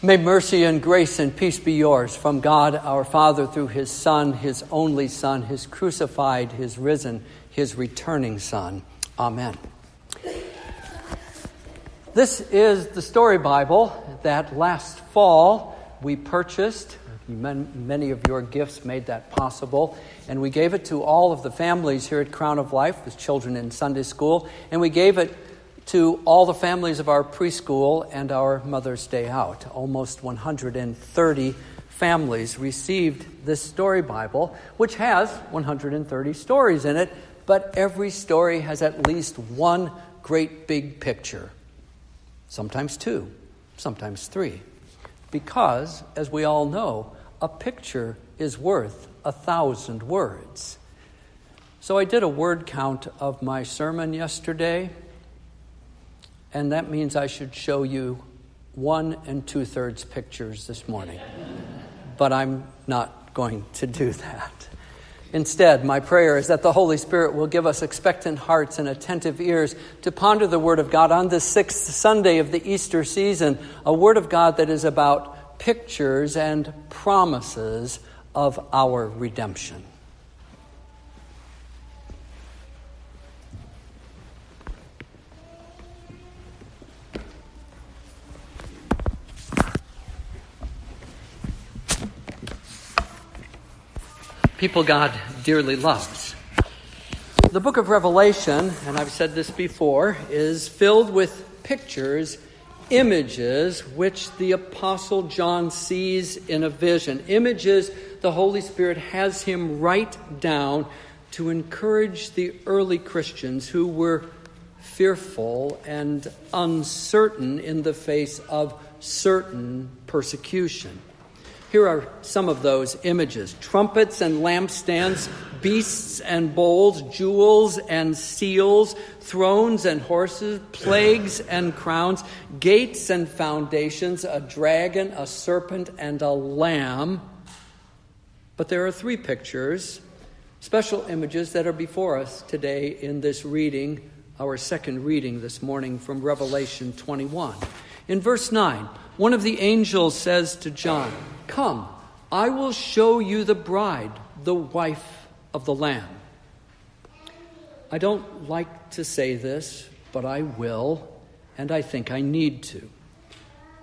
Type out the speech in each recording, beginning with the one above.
May mercy and grace and peace be yours from God our Father through his Son, his only Son, his crucified, his risen, his returning Son. Amen. This is the story Bible that last fall we purchased. Many of your gifts made that possible. And we gave it to all of the families here at Crown of Life, with children in Sunday school. And we gave it to all the families of our preschool and our Mother's Day Out. Almost 130 families received this story Bible, which has 130 stories in it, but every story has at least one great big picture. Sometimes two, sometimes three. Because, as we all know, a picture is worth a thousand words. So I did a word count of my sermon yesterday and that means I should show you one and two thirds pictures this morning. But I'm not going to do that. Instead, my prayer is that the Holy Spirit will give us expectant hearts and attentive ears to ponder the Word of God on this sixth Sunday of the Easter season, a Word of God that is about pictures and promises of our redemption. People God dearly loves. The book of Revelation, and I've said this before, is filled with pictures, images, which the Apostle John sees in a vision. Images the Holy Spirit has him write down to encourage the early Christians who were fearful and uncertain in the face of certain persecution. Here are some of those images trumpets and lampstands, beasts and bowls, jewels and seals, thrones and horses, plagues and crowns, gates and foundations, a dragon, a serpent, and a lamb. But there are three pictures, special images that are before us today in this reading, our second reading this morning from Revelation 21. In verse 9, one of the angels says to John, Come, I will show you the bride, the wife of the Lamb. I don't like to say this, but I will, and I think I need to.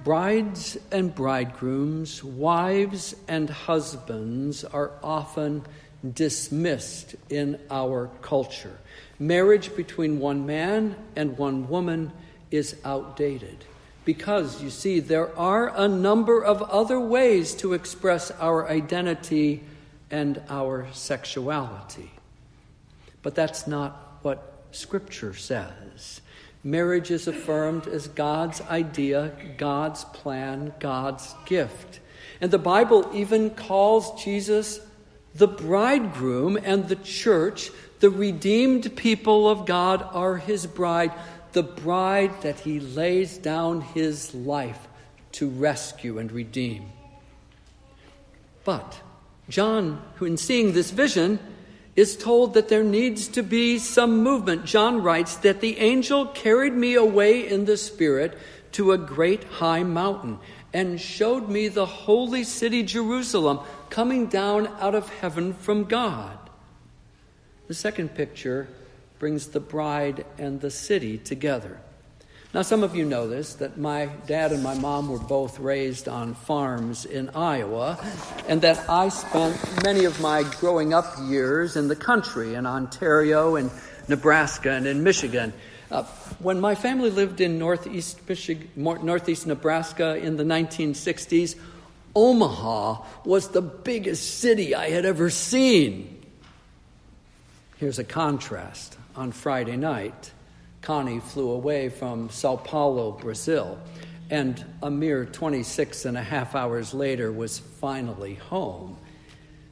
Brides and bridegrooms, wives and husbands are often dismissed in our culture. Marriage between one man and one woman is outdated because, you see, there are a number of other ways to express our identity and our sexuality. But that's not what Scripture says. Marriage is affirmed as God's idea, God's plan, God's gift. And the Bible even calls Jesus the bridegroom, and the church, the redeemed people of God, are his bride the bride that he lays down his life to rescue and redeem. But John, who in seeing this vision, is told that there needs to be some movement. John writes that the angel carried me away in the Spirit to a great high mountain and showed me the holy city Jerusalem coming down out of heaven from God. The second picture brings the bride and the city together. Now, some of you know this that my dad and my mom were both raised on farms in Iowa, and that I spent many of my growing up years in the country, in Ontario and Nebraska and in Michigan. Uh, when my family lived in northeast, northeast Nebraska in the 1960s, Omaha was the biggest city I had ever seen. Here's a contrast on Friday night, Connie flew away from Sao Paulo, Brazil, and a mere 26 and a half hours later was finally home.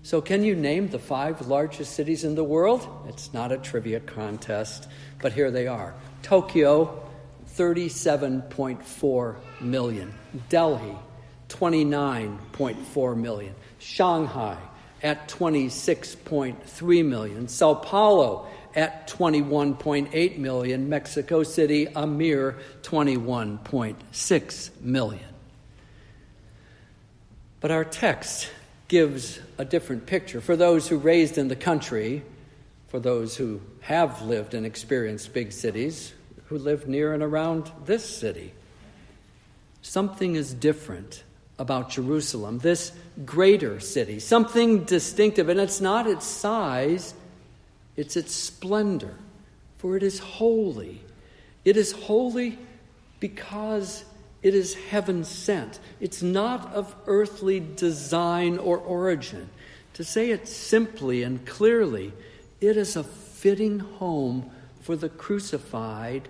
So, can you name the five largest cities in the world? It's not a trivia contest, but here they are Tokyo, 37.4 million. Delhi, 29.4 million. Shanghai, at 26.3 million. Sao Paulo, at 21.8 million, Mexico City a mere 21.6 million. But our text gives a different picture. For those who raised in the country, for those who have lived and experienced big cities, who live near and around this city, something is different about Jerusalem, this greater city, something distinctive. And it's not its size, it's its splendor, for it is holy. It is holy because it is heaven sent. It's not of earthly design or origin. To say it simply and clearly, it is a fitting home for the crucified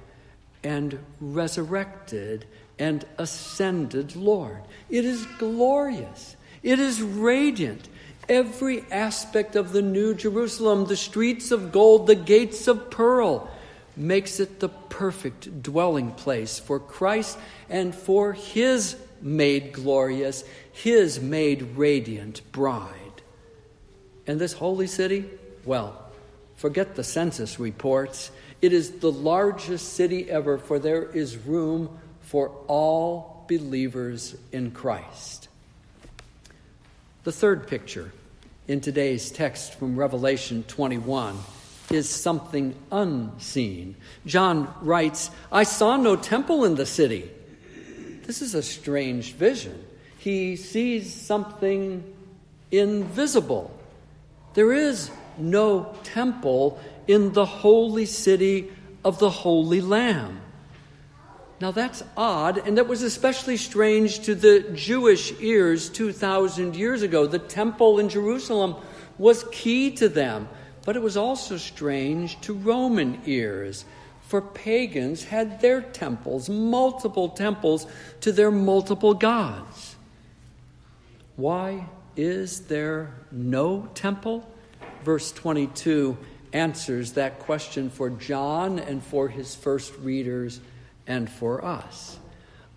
and resurrected and ascended Lord. It is glorious. It is radiant. Every aspect of the New Jerusalem, the streets of gold, the gates of pearl, makes it the perfect dwelling place for Christ and for His made glorious, His made radiant bride. And this holy city, well, forget the census reports. It is the largest city ever, for there is room for all believers in Christ. The third picture in today's text from Revelation 21 is something unseen. John writes, I saw no temple in the city. This is a strange vision. He sees something invisible. There is no temple in the holy city of the Holy Lamb. Now that's odd, and that was especially strange to the Jewish ears 2,000 years ago. The temple in Jerusalem was key to them, but it was also strange to Roman ears, for pagans had their temples, multiple temples, to their multiple gods. Why is there no temple? Verse 22 answers that question for John and for his first readers and for us.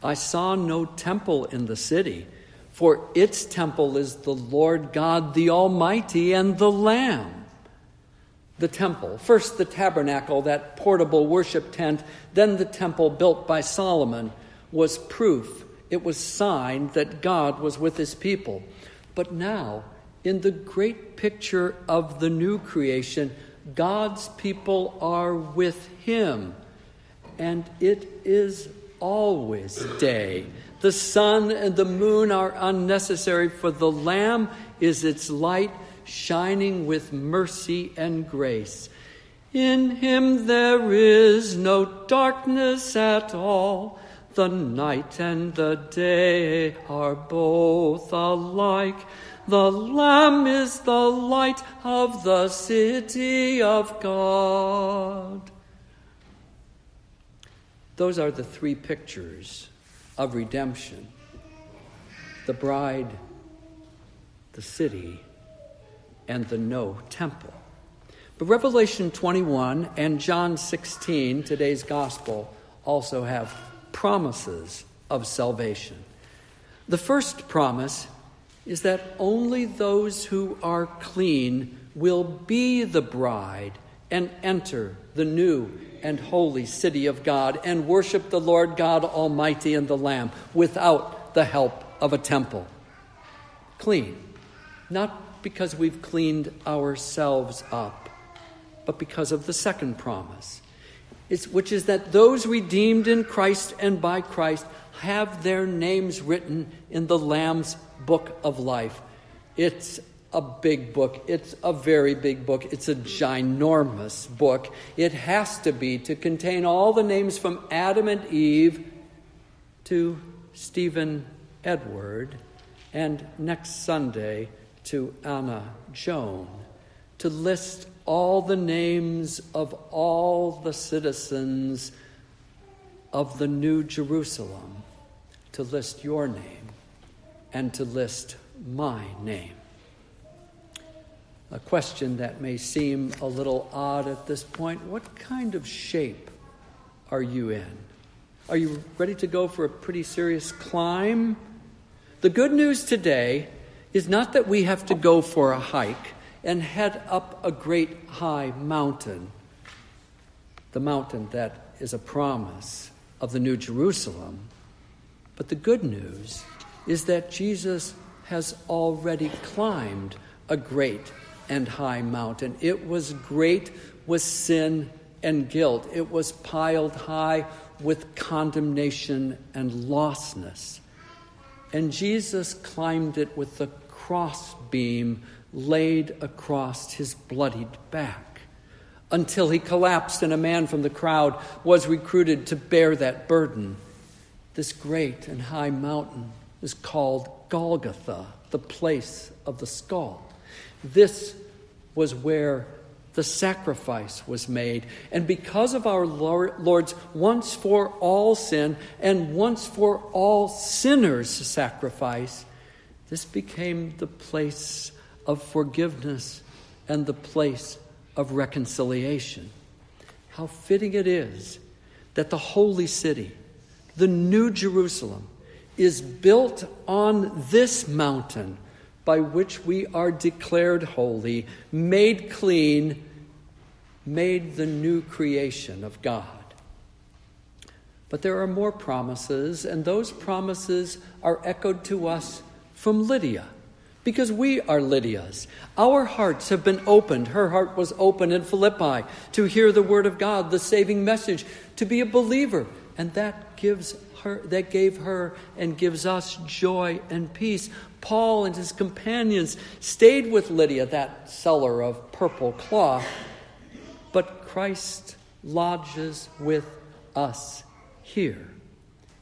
I saw no temple in the city, for its temple is the Lord God, the Almighty, and the Lamb. The temple, first the tabernacle, that portable worship tent, then the temple built by Solomon, was proof, it was sign that God was with his people. But now, in the great picture of the new creation, God's people are with him and it is always day. The sun and the moon are unnecessary, for the Lamb is its light, shining with mercy and grace. In him there is no darkness at all. The night and the day are both alike. The Lamb is the light of the city of God. Those are the three pictures of redemption the bride, the city, and the no temple. But Revelation 21 and John 16, today's gospel, also have promises of salvation. The first promise is that only those who are clean will be the bride and enter the new and holy city of God and worship the Lord God Almighty and the Lamb without the help of a temple. Clean. Not because we've cleaned ourselves up, but because of the second promise, which is that those redeemed in Christ and by Christ have their names written in the Lamb's book of life. It's a big book. It's a very big book. It's a ginormous book. It has to be to contain all the names from Adam and Eve to Stephen Edward, and next Sunday to Anna Joan, to list all the names of all the citizens of the New Jerusalem, to list your name and to list my name a question that may seem a little odd at this point. What kind of shape are you in? Are you ready to go for a pretty serious climb? The good news today is not that we have to go for a hike and head up a great high mountain, the mountain that is a promise of the New Jerusalem. But the good news is that Jesus has already climbed a great and high mountain. It was great with sin and guilt, it was piled high with condemnation and lostness. And Jesus climbed it with the crossbeam laid across his bloodied back until he collapsed and a man from the crowd was recruited to bear that burden. This great and high mountain is called Golgotha, the place of the skull. This was where the sacrifice was made. And because of our Lord's once for all sin and once for all sinners sacrifice, this became the place of forgiveness and the place of reconciliation. How fitting it is that the holy city, the New Jerusalem, is built on this mountain by which we are declared holy, made clean, made the new creation of God. But there are more promises, and those promises are echoed to us from Lydia because we are Lydia's. Our hearts have been opened. Her heart was open in Philippi to hear the word of God, the saving message, to be a believer. And that gives her that gave her and gives us joy and peace. Paul and his companions stayed with Lydia, that seller of purple cloth, but Christ lodges with us here.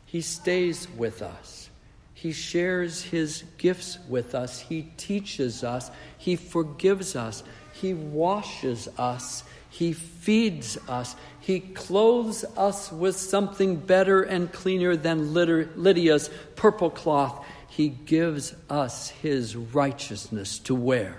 He stays with us. He shares his gifts with us. He teaches us. He forgives us. He washes us. He feeds us. He clothes us with something better and cleaner than Lydia's purple cloth. He gives us his righteousness to wear.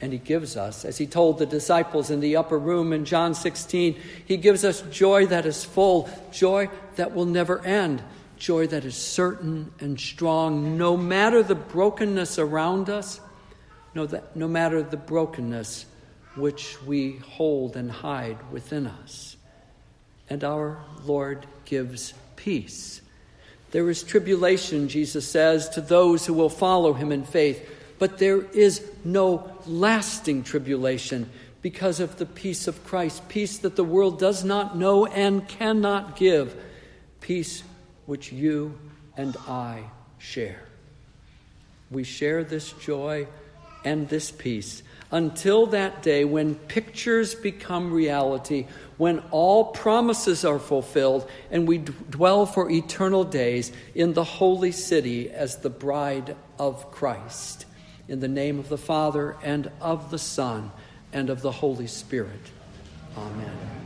And he gives us, as he told the disciples in the upper room in John 16, he gives us joy that is full, joy that will never end joy that is certain and strong, no matter the brokenness around us, no, that, no matter the brokenness which we hold and hide within us. And our Lord gives peace. There is tribulation, Jesus says, to those who will follow him in faith, but there is no lasting tribulation because of the peace of Christ, peace that the world does not know and cannot give, peace which you and I share. We share this joy and this peace until that day when pictures become reality, when all promises are fulfilled, and we dwell for eternal days in the holy city as the bride of Christ. In the name of the Father, and of the Son, and of the Holy Spirit. Amen.